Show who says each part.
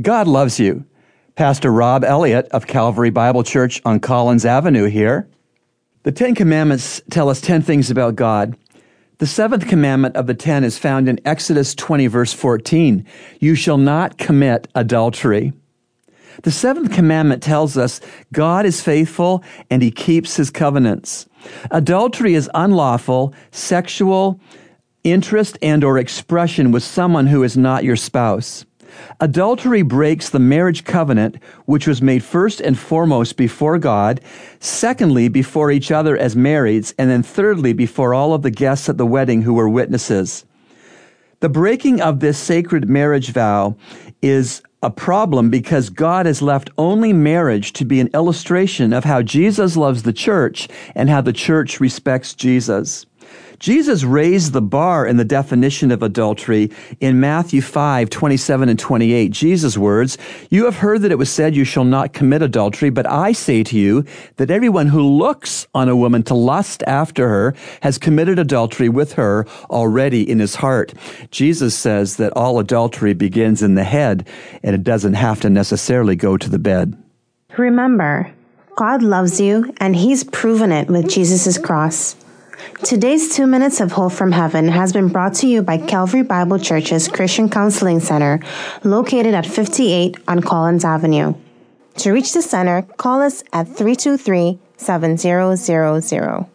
Speaker 1: God loves you. Pastor Rob Elliott of Calvary Bible Church on Collins Avenue here. The Ten Commandments tell us 10 things about God. The seventh commandment of the ten is found in Exodus 20, verse 14. You shall not commit adultery. The seventh commandment tells us God is faithful and he keeps his covenants. Adultery is unlawful, sexual interest and or expression with someone who is not your spouse. Adultery breaks the marriage covenant, which was made first and foremost before God, secondly, before each other as marrieds, and then thirdly, before all of the guests at the wedding who were witnesses. The breaking of this sacred marriage vow is a problem because God has left only marriage to be an illustration of how Jesus loves the church and how the church respects Jesus. Jesus raised the bar in the definition of adultery in Matthew 5, 27 and 28. Jesus' words, You have heard that it was said, You shall not commit adultery, but I say to you that everyone who looks on a woman to lust after her has committed adultery with her already in his heart. Jesus says that all adultery begins in the head, and it doesn't have to necessarily go to the bed.
Speaker 2: Remember, God loves you, and He's proven it with Jesus' cross. Today's Two Minutes of Hope from Heaven has been brought to you by Calvary Bible Church's Christian Counseling Center, located at 58 on Collins Avenue. To reach the center, call us at 323 7000.